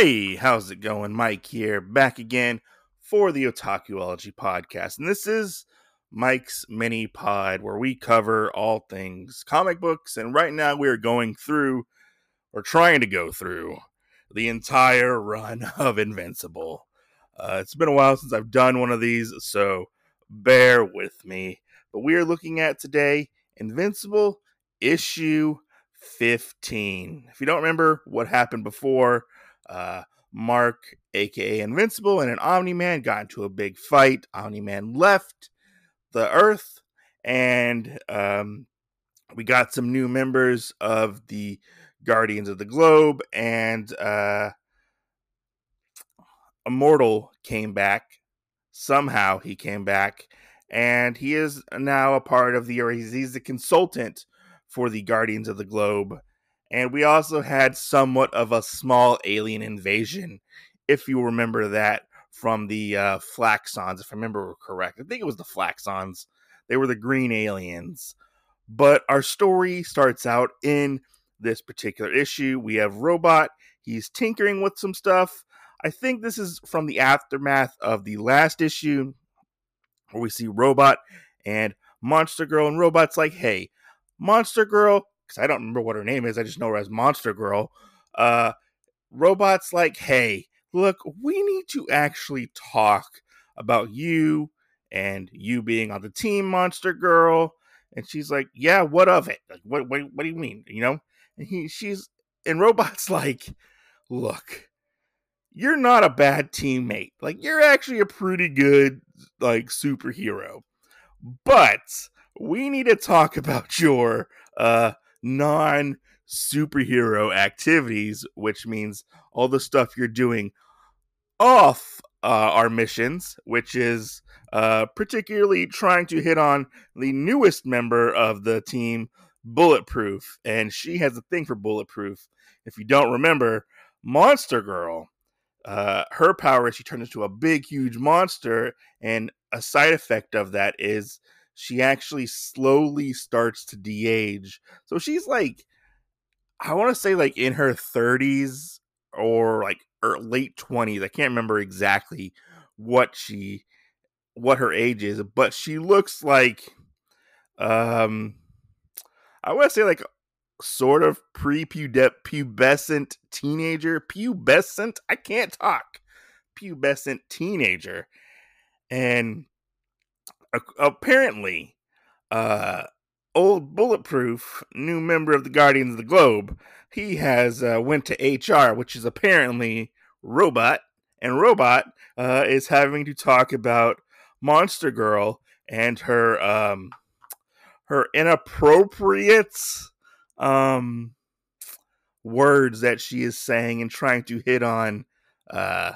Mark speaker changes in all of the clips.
Speaker 1: Hey, how's it going? Mike here, back again for the Otakuology podcast. And this is Mike's mini pod where we cover all things comic books. And right now we are going through, or trying to go through, the entire run of Invincible. Uh, it's been a while since I've done one of these, so bear with me. But we are looking at today Invincible issue 15. If you don't remember what happened before, uh, Mark, aka Invincible, and an Omni Man got into a big fight. Omni Man left the Earth, and um, we got some new members of the Guardians of the Globe, and uh, Immortal came back. Somehow he came back, and he is now a part of the, or he's, he's the consultant for the Guardians of the Globe and we also had somewhat of a small alien invasion, if you remember that from the uh, Flaxans, if I remember correct. I think it was the Flaxans. They were the green aliens. But our story starts out in this particular issue. We have Robot. He's tinkering with some stuff. I think this is from the aftermath of the last issue where we see Robot and Monster Girl. And Robot's like, hey, Monster Girl, because I don't remember what her name is. I just know her as Monster Girl. Uh, Robot's like, hey, look, we need to actually talk about you and you being on the team, Monster Girl. And she's like, yeah, what of it? Like, what, what, what do you mean? You know? And he, she's, and Robot's like, look, you're not a bad teammate. Like, you're actually a pretty good, like, superhero. But we need to talk about your, uh, non superhero activities, which means all the stuff you're doing off uh, our missions, which is uh, particularly trying to hit on the newest member of the team, Bulletproof. And she has a thing for Bulletproof. If you don't remember, Monster Girl, uh, her power is she turns into a big, huge monster. And a side effect of that is she actually slowly starts to de-age. So she's like I want to say like in her 30s or like or late 20s. I can't remember exactly what she what her age is, but she looks like um I want to say like sort of pre-pubescent teenager, pubescent. I can't talk. Pubescent teenager. And apparently, uh, old Bulletproof, new member of the Guardians of the Globe, he has uh, went to HR, which is apparently Robot, and Robot uh, is having to talk about Monster Girl and her um, her inappropriate um, words that she is saying and trying to hit on uh,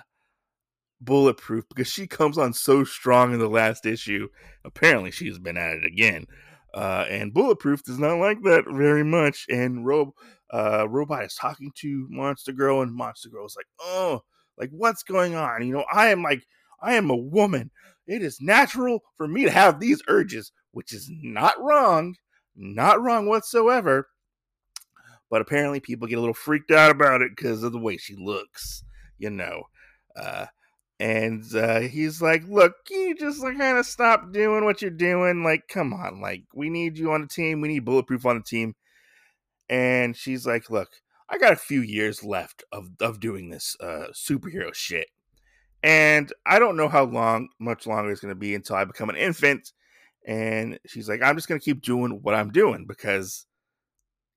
Speaker 1: bulletproof because she comes on so strong in the last issue. Apparently, she's been at it again. Uh, and Bulletproof does not like that very much. And Ro- uh, Robot is talking to Monster Girl, and Monster Girl is like, "Oh, like what's going on? You know, I am like, I am a woman. It is natural for me to have these urges, which is not wrong, not wrong whatsoever." But apparently, people get a little freaked out about it because of the way she looks. You know, uh, and uh, he's like, "Look, you just like kind of stop doing what you're doing? Like, come on, like we need you on the team. We need bulletproof on the team." And she's like, "Look, I got a few years left of of doing this uh, superhero shit, and I don't know how long, much longer it's going to be until I become an infant." And she's like, "I'm just going to keep doing what I'm doing because."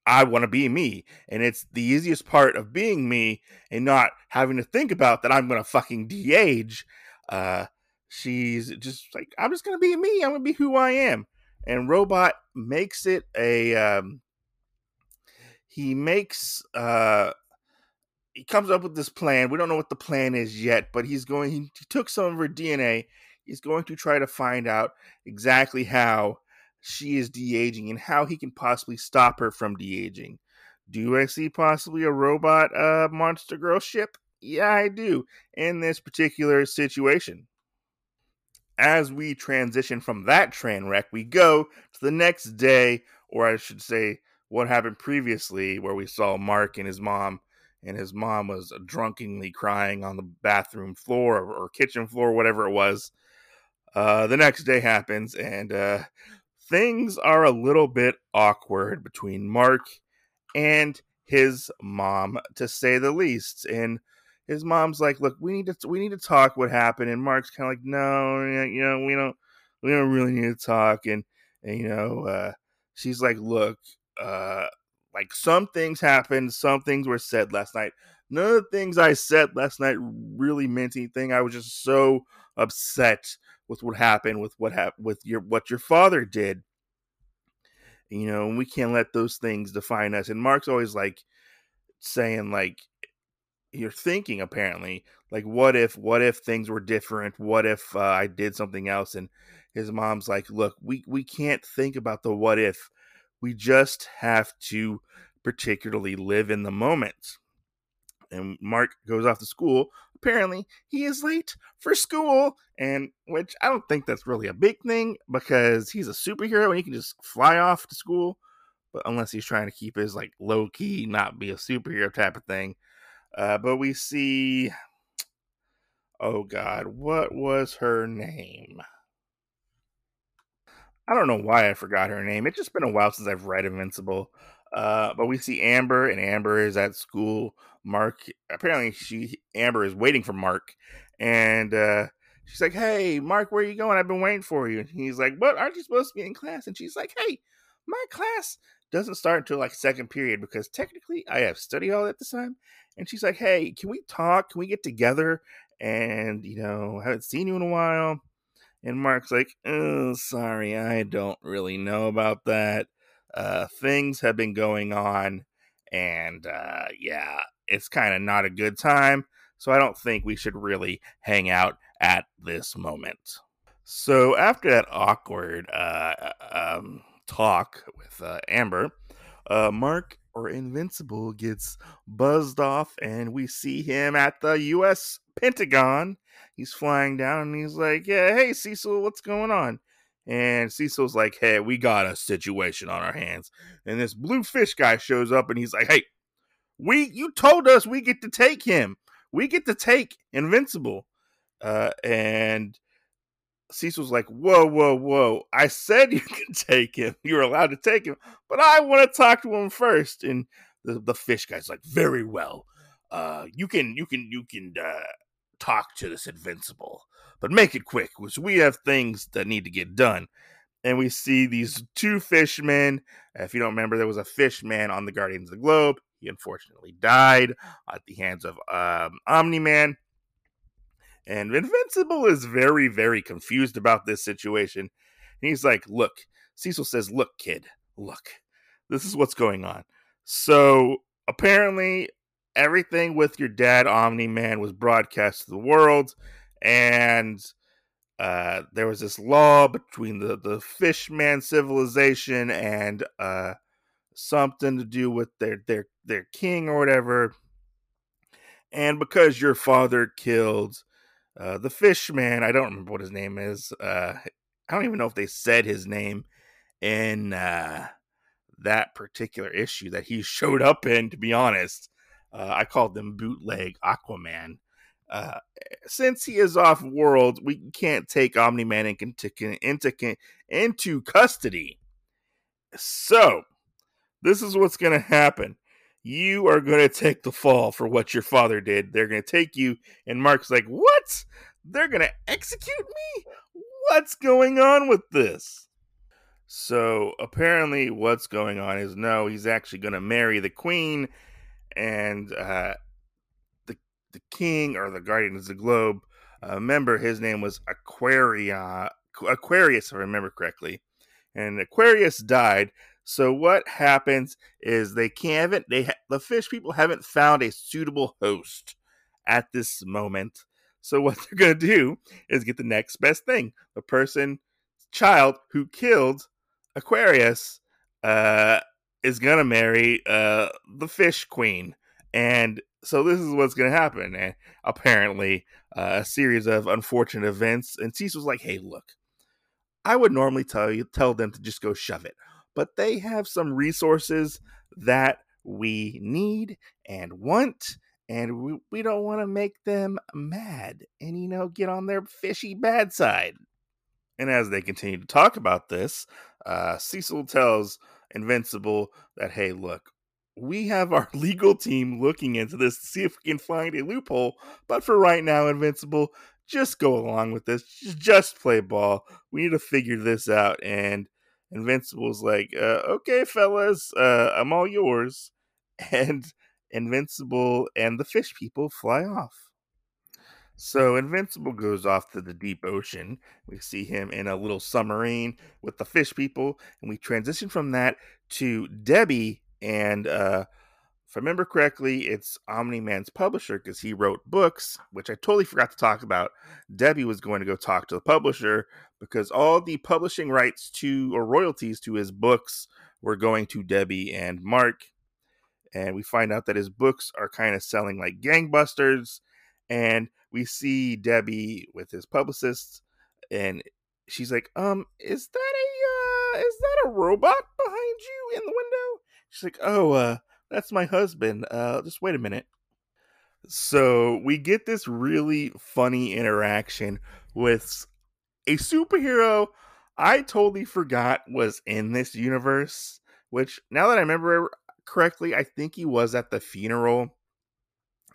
Speaker 1: I want to be me. And it's the easiest part of being me and not having to think about that I'm going to fucking de age. Uh, she's just like, I'm just going to be me. I'm going to be who I am. And Robot makes it a. Um, he makes. Uh, he comes up with this plan. We don't know what the plan is yet, but he's going. He, he took some of her DNA. He's going to try to find out exactly how she is de aging and how he can possibly stop her from de aging. Do I see possibly a robot uh, monster girl ship? Yeah, I do in this particular situation. As we transition from that train wreck, we go to the next day, or I should say, what happened previously, where we saw Mark and his mom and his mom was drunkenly crying on the bathroom floor or, or kitchen floor, whatever it was. Uh, the next day happens, and uh, things are a little bit awkward between Mark and his mom, to say the least. And his mom's like, "Look, we need to we need to talk what happened." And Mark's kind of like, "No, you know, we don't we don't really need to talk." And and you know, uh, she's like, "Look, uh, like some things happened, some things were said last night. None of the things I said last night really meant anything. I was just so upset with what happened with what happened with your what your father did." You know, and we can't let those things define us. And Mark's always like saying like you're thinking apparently. Like what if what if things were different? What if uh, i did something else? And his mom's like look we we can't think about the what if. We just have to particularly live in the moment. And mark goes off to school apparently he is late for school and which i don't think that's really a big thing because he's a superhero and he can just fly off to school but unless he's trying to keep his like low key not be a superhero type of thing uh, but we see, oh God, what was her name? I don't know why I forgot her name. It's just been a while since I've read Invincible. Uh, but we see Amber, and Amber is at school. Mark, apparently, she Amber is waiting for Mark, and uh, she's like, "Hey, Mark, where are you going? I've been waiting for you." And he's like, "What? Aren't you supposed to be in class?" And she's like, "Hey, my class doesn't start until like second period because technically I have study hall at this time, and she's like, "Hey, can we talk? Can we get together?" And you know, haven't seen you in a while. And Mark's like, "Oh, sorry, I don't really know about that. Uh, things have been going on, and uh, yeah, it's kind of not a good time. So I don't think we should really hang out at this moment." So after that awkward uh, um, talk with uh, Amber, uh, Mark or Invincible gets buzzed off, and we see him at the U.S. Pentagon. He's flying down, and he's like, "Yeah, hey Cecil, what's going on?" And Cecil's like, "Hey, we got a situation on our hands." And this blue fish guy shows up, and he's like, "Hey, we you told us we get to take him. We get to take Invincible." Uh, and Cecil's like, whoa, whoa, whoa. I said you can take him. You're allowed to take him, but I want to talk to him first. And the, the fish guy's like, very well. Uh, you can, you can, you can, uh, talk to this invincible, but make it quick because we have things that need to get done. And we see these two fishmen. If you don't remember, there was a fishman on the Guardians of the Globe. He unfortunately died at the hands of um, Omni Man. And Invincible is very, very confused about this situation. And he's like, Look, Cecil says, Look, kid, look, this is what's going on. So apparently, everything with your dad, Omni Man, was broadcast to the world. And uh, there was this law between the, the fishman civilization and uh, something to do with their, their, their king or whatever. And because your father killed uh, the fish man, I don't remember what his name is. Uh, I don't even know if they said his name in uh, that particular issue that he showed up in, to be honest. Uh, I called them bootleg Aquaman. Uh, since he is off world, we can't take Omni Man into, into, into custody. So, this is what's going to happen you are going to take the fall for what your father did. They're going to take you. And Mark's like, what? They're going to execute me? What's going on with this? So apparently, what's going on is no, he's actually going to marry the queen, and uh, the king or the guardian of the globe. Uh, remember, his name was Aquaria, Aquarius, if I remember correctly. And Aquarius died, so what happens is they can't they ha- the fish people haven't found a suitable host at this moment. So what they're to do is get the next best thing. The person child who killed Aquarius uh, is to marry uh, the fish queen. And so this is what's going to happen. And apparently, uh, a series of unfortunate events. And Cecil's like, "Hey, look, I would normally tell you tell them to just go shove it but they have some resources that we need and want and we, we don't want to make them mad and you know get on their fishy bad side and as they continue to talk about this uh, cecil tells invincible that hey look we have our legal team looking into this to see if we can find a loophole but for right now invincible just go along with this just play ball we need to figure this out and invincible's like uh, okay fellas uh, i'm all yours and Invincible and the fish people fly off. So Invincible goes off to the deep ocean. We see him in a little submarine with the fish people, and we transition from that to Debbie. And uh, if I remember correctly, it's Omni Man's publisher because he wrote books, which I totally forgot to talk about. Debbie was going to go talk to the publisher because all the publishing rights to or royalties to his books were going to Debbie and Mark. And we find out that his books are kind of selling like gangbusters. And we see debbie with his publicist and she's like um is that a uh is that a robot behind you in the window she's like oh uh that's my husband uh just wait a minute so we get this really funny interaction with a superhero i totally forgot was in this universe which now that i remember correctly, I think he was at the funeral.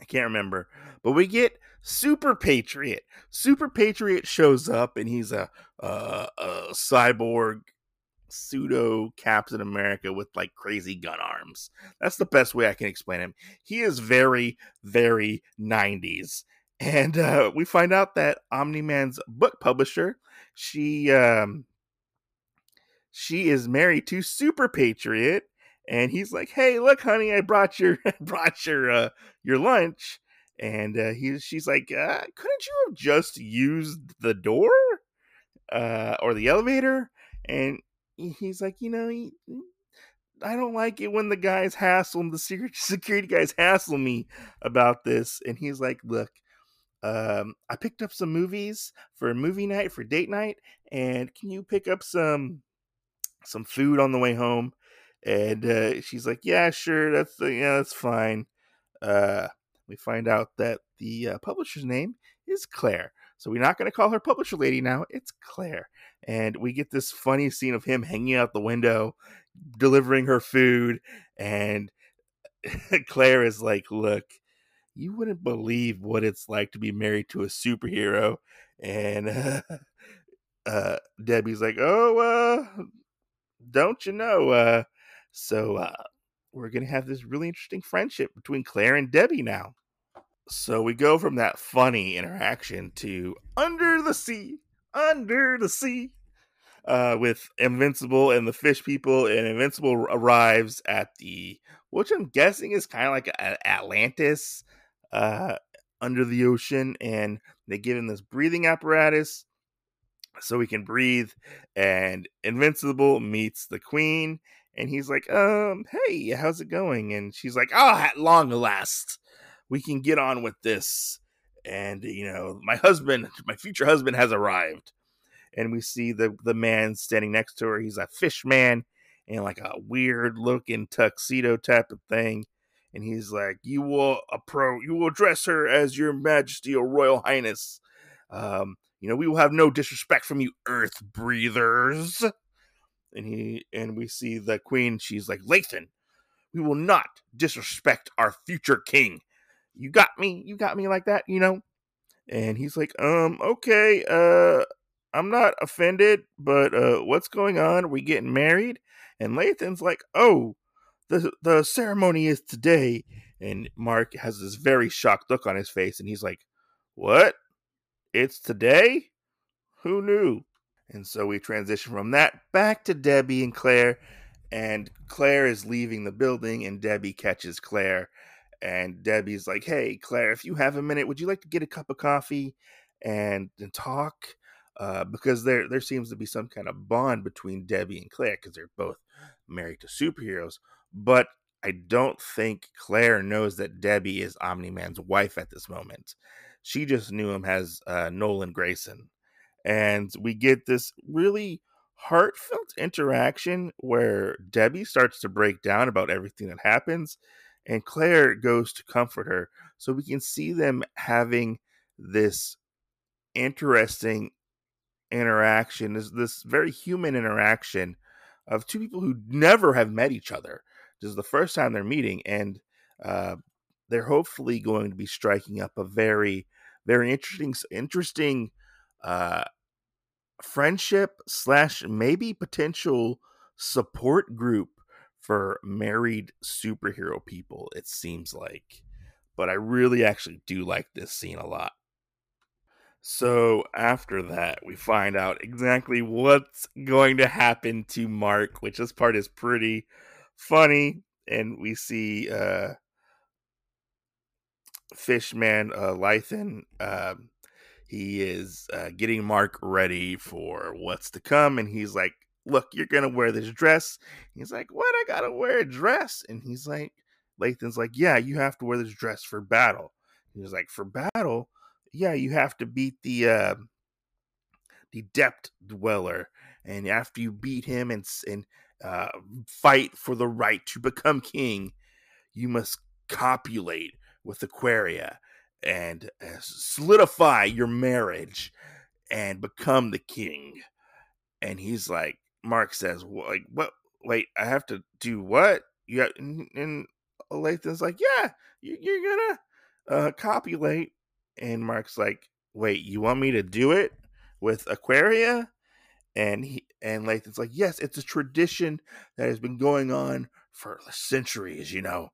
Speaker 1: I can't remember, but we get Super Patriot. Super Patriot shows up, and he's a, a, a cyborg pseudo Captain America with like crazy gun arms. That's the best way I can explain him. He is very, very 90s. And uh, we find out that Omni Man's book publisher, she um, she is married to Super Patriot, and he's like, "Hey, look, honey, I brought your brought your uh, your lunch." And uh, he, she's like, uh, "Couldn't you have just used the door uh, or the elevator?" And he's like, "You know, he, I don't like it when the guys hassle the secret security guys hassle me about this." And he's like, "Look." Um, I picked up some movies for a movie night for date night, and can you pick up some some food on the way home? and uh, she's like, "Yeah, sure, that's uh, yeah, that's fine." Uh, we find out that the uh, publisher's name is Claire, so we're not going to call her publisher lady now. It's Claire, and we get this funny scene of him hanging out the window, delivering her food, and Claire is like, "Look." You wouldn't believe what it's like to be married to a superhero, and uh, Debbie's like, "Oh, uh, don't you know? Uh, so uh, we're going to have this really interesting friendship between Claire and Debbie now. So we go from that funny interaction to under the sea, under the sea, uh, with Invincible and the fish people. And Invincible arrives at the, which I'm guessing is kind of like Atlantis uh, under the ocean. And they give him this breathing apparatus so he can breathe. And Invincible meets the queen and he's like, um, hey, how's it going? And she's like, oh, at long last, we can get on with this. And, you know, my husband, my future husband has arrived. And we see the, the man standing next to her. He's a fish man in like a weird looking tuxedo type of thing. And he's like, you will approach, you will address her as your majesty or royal highness. Um, you know, we will have no disrespect from you earth breathers and he and we see the queen she's like lathan we will not disrespect our future king you got me you got me like that you know? And he's like um okay uh i'm not offended but uh what's going on? Are we getting married? And lathan's like oh the the ceremony is today. And mark has this very shocked look on his face and he's like what? It's today? Who knew? And so we transition from that back to Debbie and Claire. And Claire is leaving the building, and Debbie catches Claire. And Debbie's like, Hey, Claire, if you have a minute, would you like to get a cup of coffee and, and talk? Uh, because there there seems to be some kind of bond between Debbie and Claire because they're both married to superheroes. But I don't think Claire knows that Debbie is Omni Man's wife at this moment. She just knew him as uh, Nolan Grayson and we get this really heartfelt interaction where Debbie starts to break down about everything that happens and Claire goes to comfort her. So we can see them having this interesting interaction, this, this very human interaction of two people who never have met each other. This is the first time they're meeting, and uh, they're hopefully going to be striking up a very, very interesting, interesting uh, friendship slash maybe potential support group for married superhero people. It seems like, but I really actually do like this scene a lot. So after that, we find out exactly what's going to happen to Mark, which this part is pretty funny. And we see uh Fishman uh Lythan. Um he is uh, getting Mark ready for what's to come, and he's like, Look, you're gonna wear this dress. He's like, What? I gotta wear a dress? And he's like, Lathan's like, Yeah, you have to wear this dress for battle. He's like, For battle? yeah, you have to beat the uh, the depth dweller, and after you beat him and and uh, fight for the right to become king, you must copulate with Aquaria and uh, solidify your marriage and become the king. And he's like, Mark says, like, what? Wait, I have to do what? You got, and, and Lathan's like, yeah, you, are gonna uh, copulate and Mark's like, "Wait, you want me to do it with Aquaria?" And he and Lathan's like, "Yes, it's a tradition that has been going on for centuries. You know,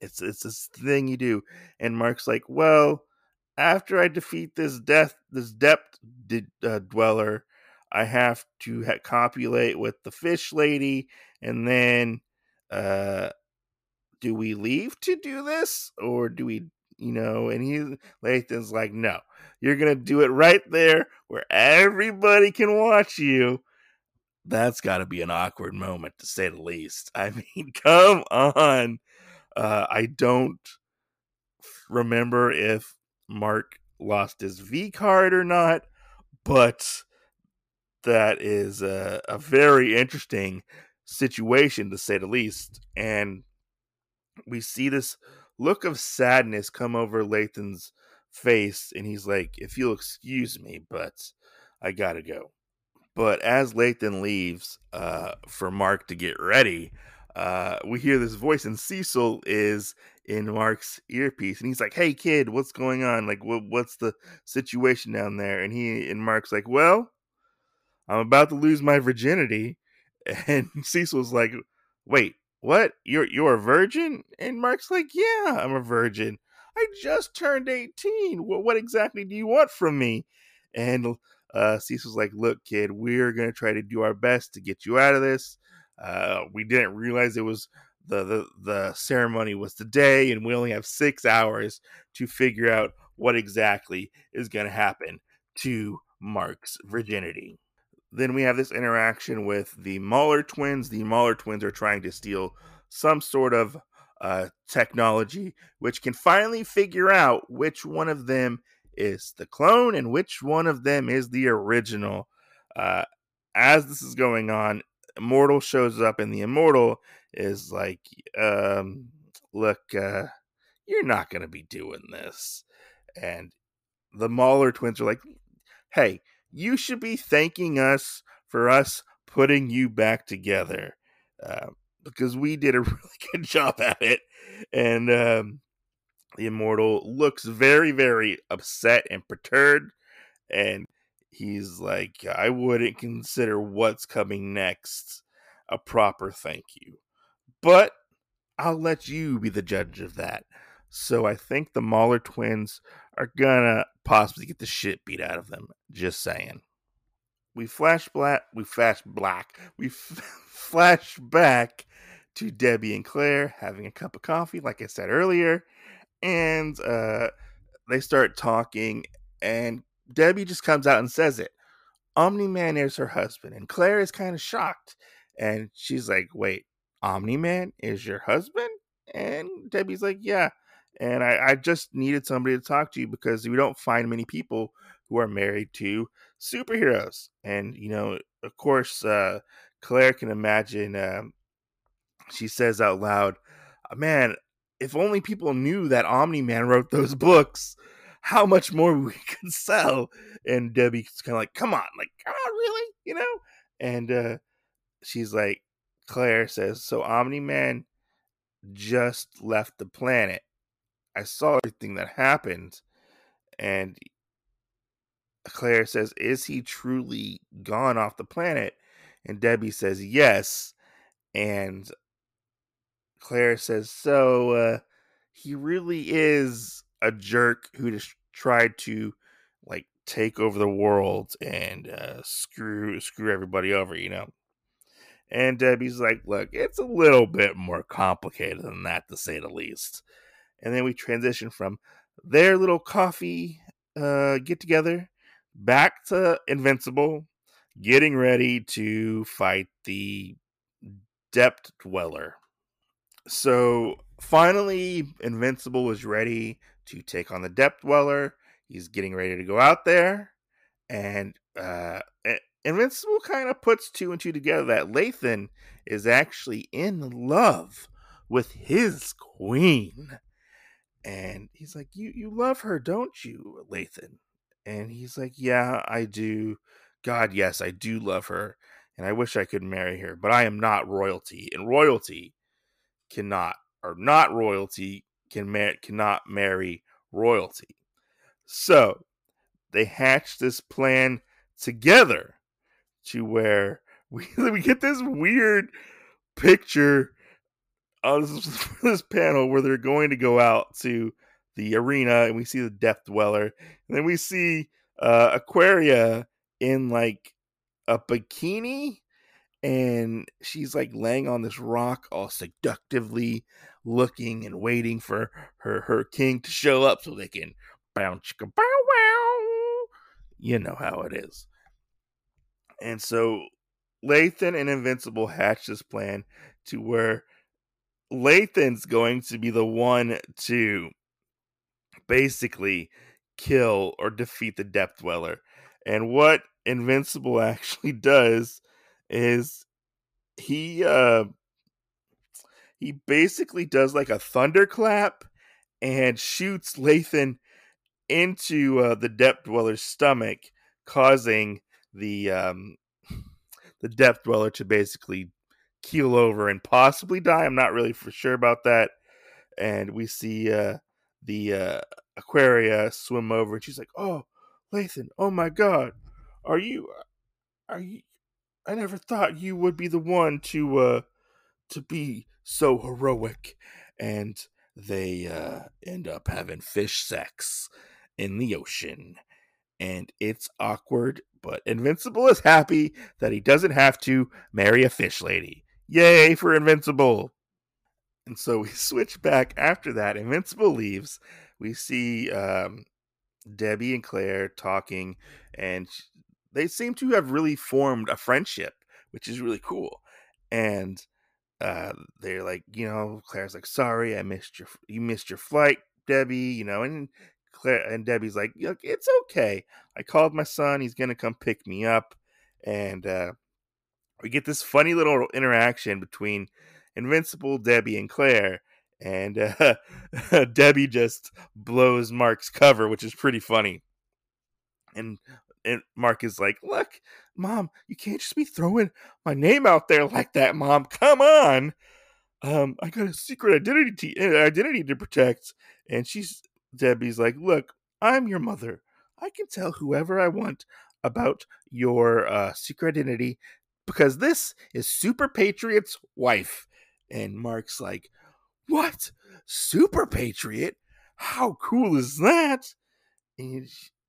Speaker 1: it's it's this thing you do." And Mark's like, "Well, after I defeat this death, this depth uh, dweller, I have to ha- copulate with the fish lady, and then." uh do we leave to do this or do we you know, and he Lathan's like, no, you're gonna do it right there where everybody can watch you. That's got to be an awkward moment to say the least. I mean, come on. Uh, I don't remember if Mark lost his V card or not, but that is a, a very interesting situation to say the least. And we see this look of sadness come over Lathan's face, and he's like, If you'll excuse me, but I gotta go. But as Lathan leaves uh, for Mark to get ready, uh, we hear this voice, and Cecil is in Mark's earpiece, and he's like, "Hey, kid, what's going on? Like, what, what's the situation down there?" And he and Mark's like, "Well, I'm about to lose my virginity," and Cecil's like, "Wait, what? You're you're a virgin? And Mark's like, yeah, I'm a virgin. I just turned 18. What what exactly do you want from me? And uh, Cecil's like, look, kid, we're gonna try to do our best to get you out of this. Uh, we didn't realize it was the, the the ceremony was today, and we only have six hours to figure out what exactly is gonna happen to Mark's virginity. Then we have this interaction with the Mauler twins. The Mauler twins are trying to steal some sort of uh, technology, which can finally figure out which one of them is the clone and which one of them is the original. Uh, as this is going on, Immortal shows up, and the Immortal is like, um, "Look, uh, you're not going to be doing this." And the Mauler twins are like, "Hey, you should be thanking us for us putting you back together uh, because we did a really good job at it. And um, the immortal looks very, very upset and perturbed. And he's like, I wouldn't consider what's coming next a proper thank you. But I'll let you be the judge of that. So I think the Mauler twins are gonna possibly get the shit beat out of them. Just saying. We flash black. We flash black. We f- flash back to Debbie and Claire having a cup of coffee, like I said earlier, and uh, they start talking. And Debbie just comes out and says it. Omni Man is her husband, and Claire is kind of shocked. And she's like, "Wait, Omni Man is your husband?" And Debbie's like, "Yeah." And I, I, just needed somebody to talk to because we don't find many people who are married to superheroes. And, you know, of course, uh, Claire can imagine, um, she says out loud, Man, if only people knew that Omni Man wrote those books, how much more we could sell. And Debbie's kind of like, Come on, like, come on, really? You know? And uh, she's like, Claire says, So Omni Man just left the planet. I saw everything that happened. And Claire says, Is he truly gone off the planet? And Debbie says, Yes. And Claire says, So uh, he really is a jerk who just tried to like take over the world and uh, screw screw everybody over, you know. And Debbie's like, look, it's a little bit more complicated than that, to say the least. And then we transition from their little coffee uh, get together back to Invincible, getting ready to fight the Depth Dweller. So finally, Invincible is ready to take on the Depth Dweller. He's getting ready to go out there, and uh, Invincible kind of puts two and two together that Lathan is actually in love with his queen. And he's like, You you love her, don't you, Lathan? And he's like, Yeah, I do. God, yes, I do love her. And I wish I could marry her, but I am not royalty. And royalty cannot, or not royalty, can mar- cannot marry royalty. So they hatch this plan together to where we we get this weird picture on this, this panel where they're going to go out to the arena and we see the Depth Dweller, and then we see uh, Aquaria in like a bikini, and she's like laying on this rock, all seductively looking and waiting for her her king to show up so they can bounce bow wow. You know how it is. And so Lathan and Invincible hatch this plan to where Lathan's going to be the one to basically kill or defeat the Depth Dweller. And what Invincible actually does is he uh he basically does like a thunderclap and shoots Lathan into uh, the Depth Dweller's stomach, causing the um, the depth dweller to basically keel over and possibly die. I'm not really for sure about that. And we see uh, the uh, Aquaria swim over, and she's like, "Oh, Lathan! Oh my God! Are you? Are you? I never thought you would be the one to uh, to be so heroic." And they uh, end up having fish sex in the ocean and it's awkward, but Invincible is happy that he doesn't have to marry a fish lady. Yay for Invincible! And so we switch back after that. Invincible leaves. We see um, Debbie and Claire talking, and they seem to have really formed a friendship, which is really cool. And uh, they're like, you know, Claire's like, "Sorry, I missed your you missed your flight, Debbie." You know, and Claire and Debbie's like, it's okay. I called my son. He's gonna come pick me up, and uh, we get this funny little interaction between Invincible, Debbie, and Claire. And uh, Debbie just blows Mark's cover, which is pretty funny. And and Mark is like, "Look, mom, you can't just be throwing my name out there like that, mom. Come on." Um, I got a secret identity identity to protect, and she's Debbie's like, Look, I'm your mother. I can tell whoever I want about your uh, secret identity because this is Super Patriot's wife. And Mark's like, What? Super Patriot? How cool is that? And,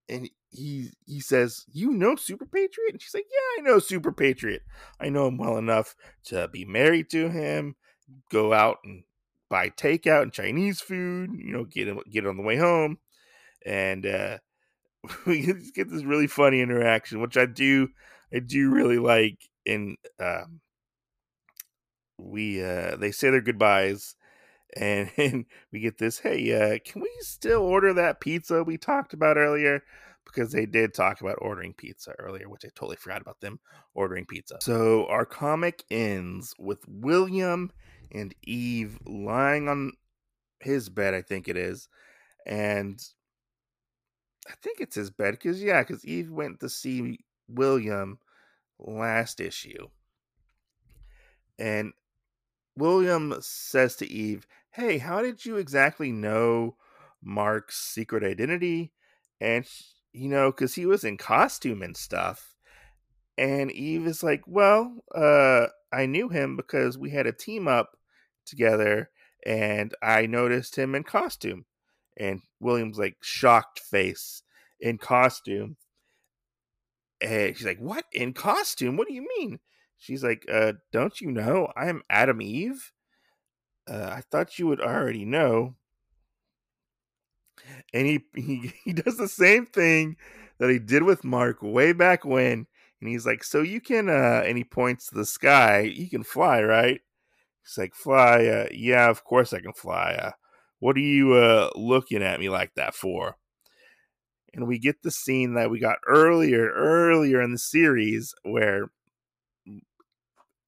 Speaker 1: and he he says, "You know Super Patriot?" And she's like, "Yeah, I know Super Patriot. I know him well enough to be married to him, go out and buy takeout and Chinese food, you know, get it, get on the way home. And uh, we get this really funny interaction, which I do, I do really like. And um, we, uh, they say their goodbyes, and, and we get this. Hey, uh, can we still order that pizza we talked about earlier? because they did talk about ordering pizza earlier, which I totally forgot about them ordering pizza. So our comic ends with William and Eve lying on his bed, I think it is, and I think it's his bed because yeah, because Eve went to see William last issue, and William says to Eve, "Hey, how did you exactly know Mark's secret identity?" And you know, because he was in costume and stuff. And Eve is like, "Well, uh, I knew him because we had a team up together, and I noticed him in costume." and William's like shocked face in costume. And she's like, What? In costume? What do you mean? She's like, uh, don't you know I'm Atom Eve? Uh, I thought you would already know. And he, he he does the same thing that he did with Mark way back when. And he's like, So you can uh and he points to the sky, you can fly, right? He's like, Fly, uh, yeah, of course I can fly. Uh, what are you uh, looking at me like that for? And we get the scene that we got earlier, earlier in the series where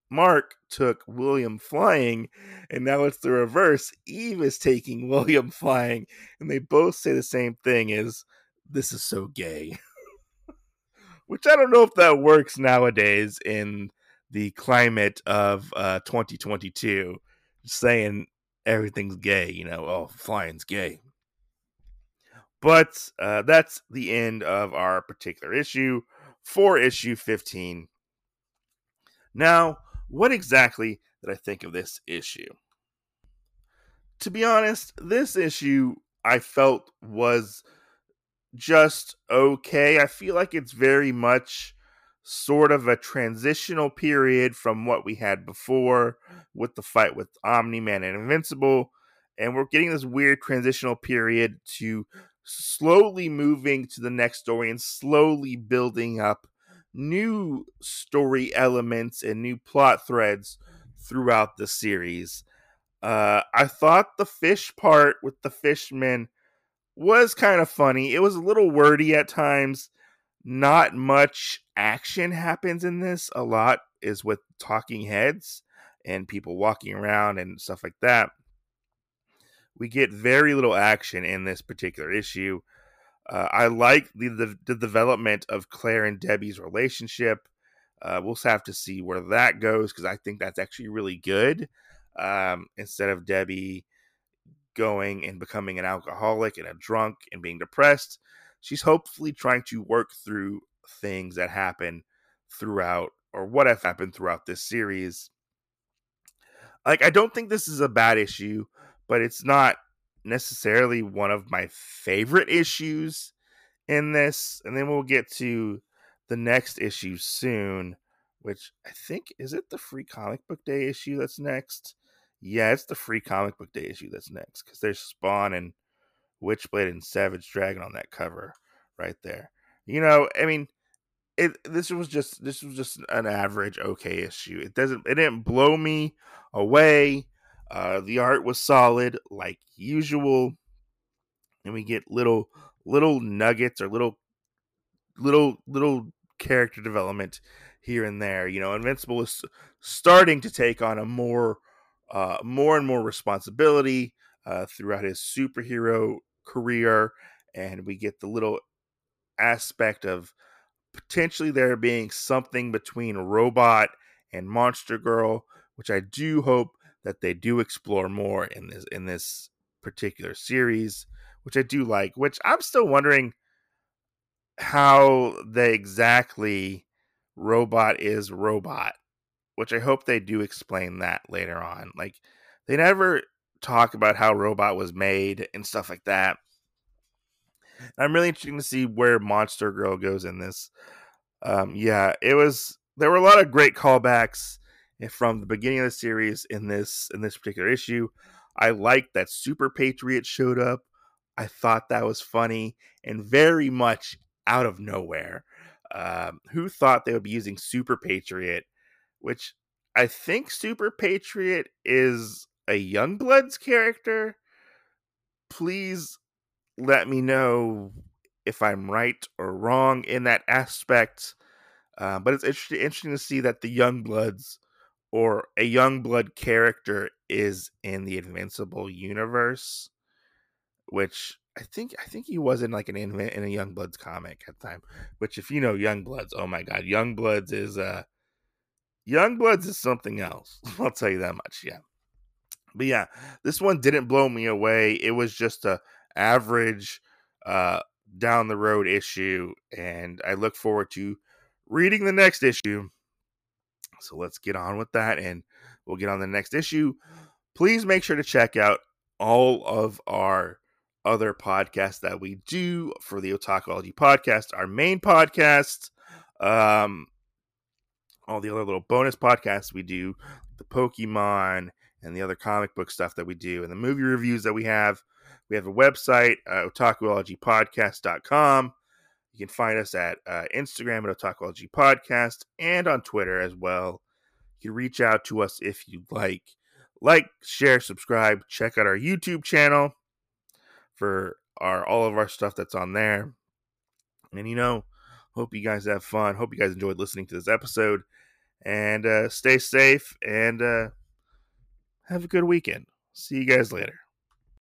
Speaker 1: Mark took William flying, and now it's the reverse. Eve is taking William flying, and they both say the same thing is this is so gay. Which I don't know if that works nowadays in the climate of uh, 2022. Saying everything's gay, you know, oh, flying's gay. But uh, that's the end of our particular issue for issue 15. Now, what exactly did I think of this issue? To be honest, this issue I felt was just okay. I feel like it's very much sort of a transitional period from what we had before with the fight with Omni Man and Invincible. And we're getting this weird transitional period to slowly moving to the next story and slowly building up new story elements and new plot threads throughout the series. Uh, I thought the fish part with the fishmen was kind of funny. It was a little wordy at times not much action happens in this. A lot is with talking heads and people walking around and stuff like that. We get very little action in this particular issue. Uh, I like the, the, the development of Claire and Debbie's relationship. Uh, we'll have to see where that goes because I think that's actually really good. Um, instead of Debbie going and becoming an alcoholic and a drunk and being depressed, she's hopefully trying to work through things that happen throughout or what have happened throughout this series. Like I don't think this is a bad issue, but it's not necessarily one of my favorite issues in this. And then we'll get to the next issue soon, which I think is it the free comic book day issue that's next? Yeah, it's the free comic book day issue that's next because there's Spawn and Witchblade and Savage Dragon on that cover right there. You know, I mean, it this was just this was just an average okay issue. It doesn't it didn't blow me away. Uh the art was solid like usual. And we get little little nuggets or little little little character development here and there. You know, Invincible is starting to take on a more uh more and more responsibility uh throughout his superhero career and we get the little aspect of potentially there being something between robot and monster girl which i do hope that they do explore more in this in this particular series which i do like which i'm still wondering how they exactly robot is robot which i hope they do explain that later on like they never talk about how robot was made and stuff like that I'm really interested to see where Monster Girl goes in this. Um, yeah, it was. There were a lot of great callbacks from the beginning of the series in this in this particular issue. I liked that Super Patriot showed up. I thought that was funny and very much out of nowhere. Um, who thought they would be using Super Patriot? Which I think Super Patriot is a Youngbloods character. Please let me know if I'm right or wrong in that aspect. Uh, but it's interesting, interesting to see that the young bloods or a young blood character is in the Invincible universe, which I think I think he was in like an in, a Young Bloods comic at the time. Which, if you know Young Bloods, oh my god, Young Bloods is uh Young Bloods is something else. I'll tell you that much. Yeah, but yeah, this one didn't blow me away. It was just a average uh down the road issue, and I look forward to reading the next issue. So let's get on with that, and we'll get on the next issue. Please make sure to check out all of our other podcasts that we do for the Otakuology podcast, our main podcast, um, all the other little bonus podcasts we do, the Pokemon and the other comic book stuff that we do, and the movie reviews that we have. We have a website, uh, otakuologypodcast.com. You can find us at uh, Instagram at Otakuology Podcast and on Twitter as well. You can reach out to us if you'd like. Like, share, subscribe, check out our YouTube channel for our all of our stuff that's on there. And you know, hope you guys have fun. Hope you guys enjoyed listening to this episode. And uh, stay safe and uh, have a good weekend. See you guys later.